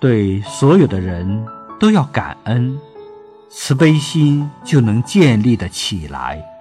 对所有的人都要感恩慈悲心就能建立的起来。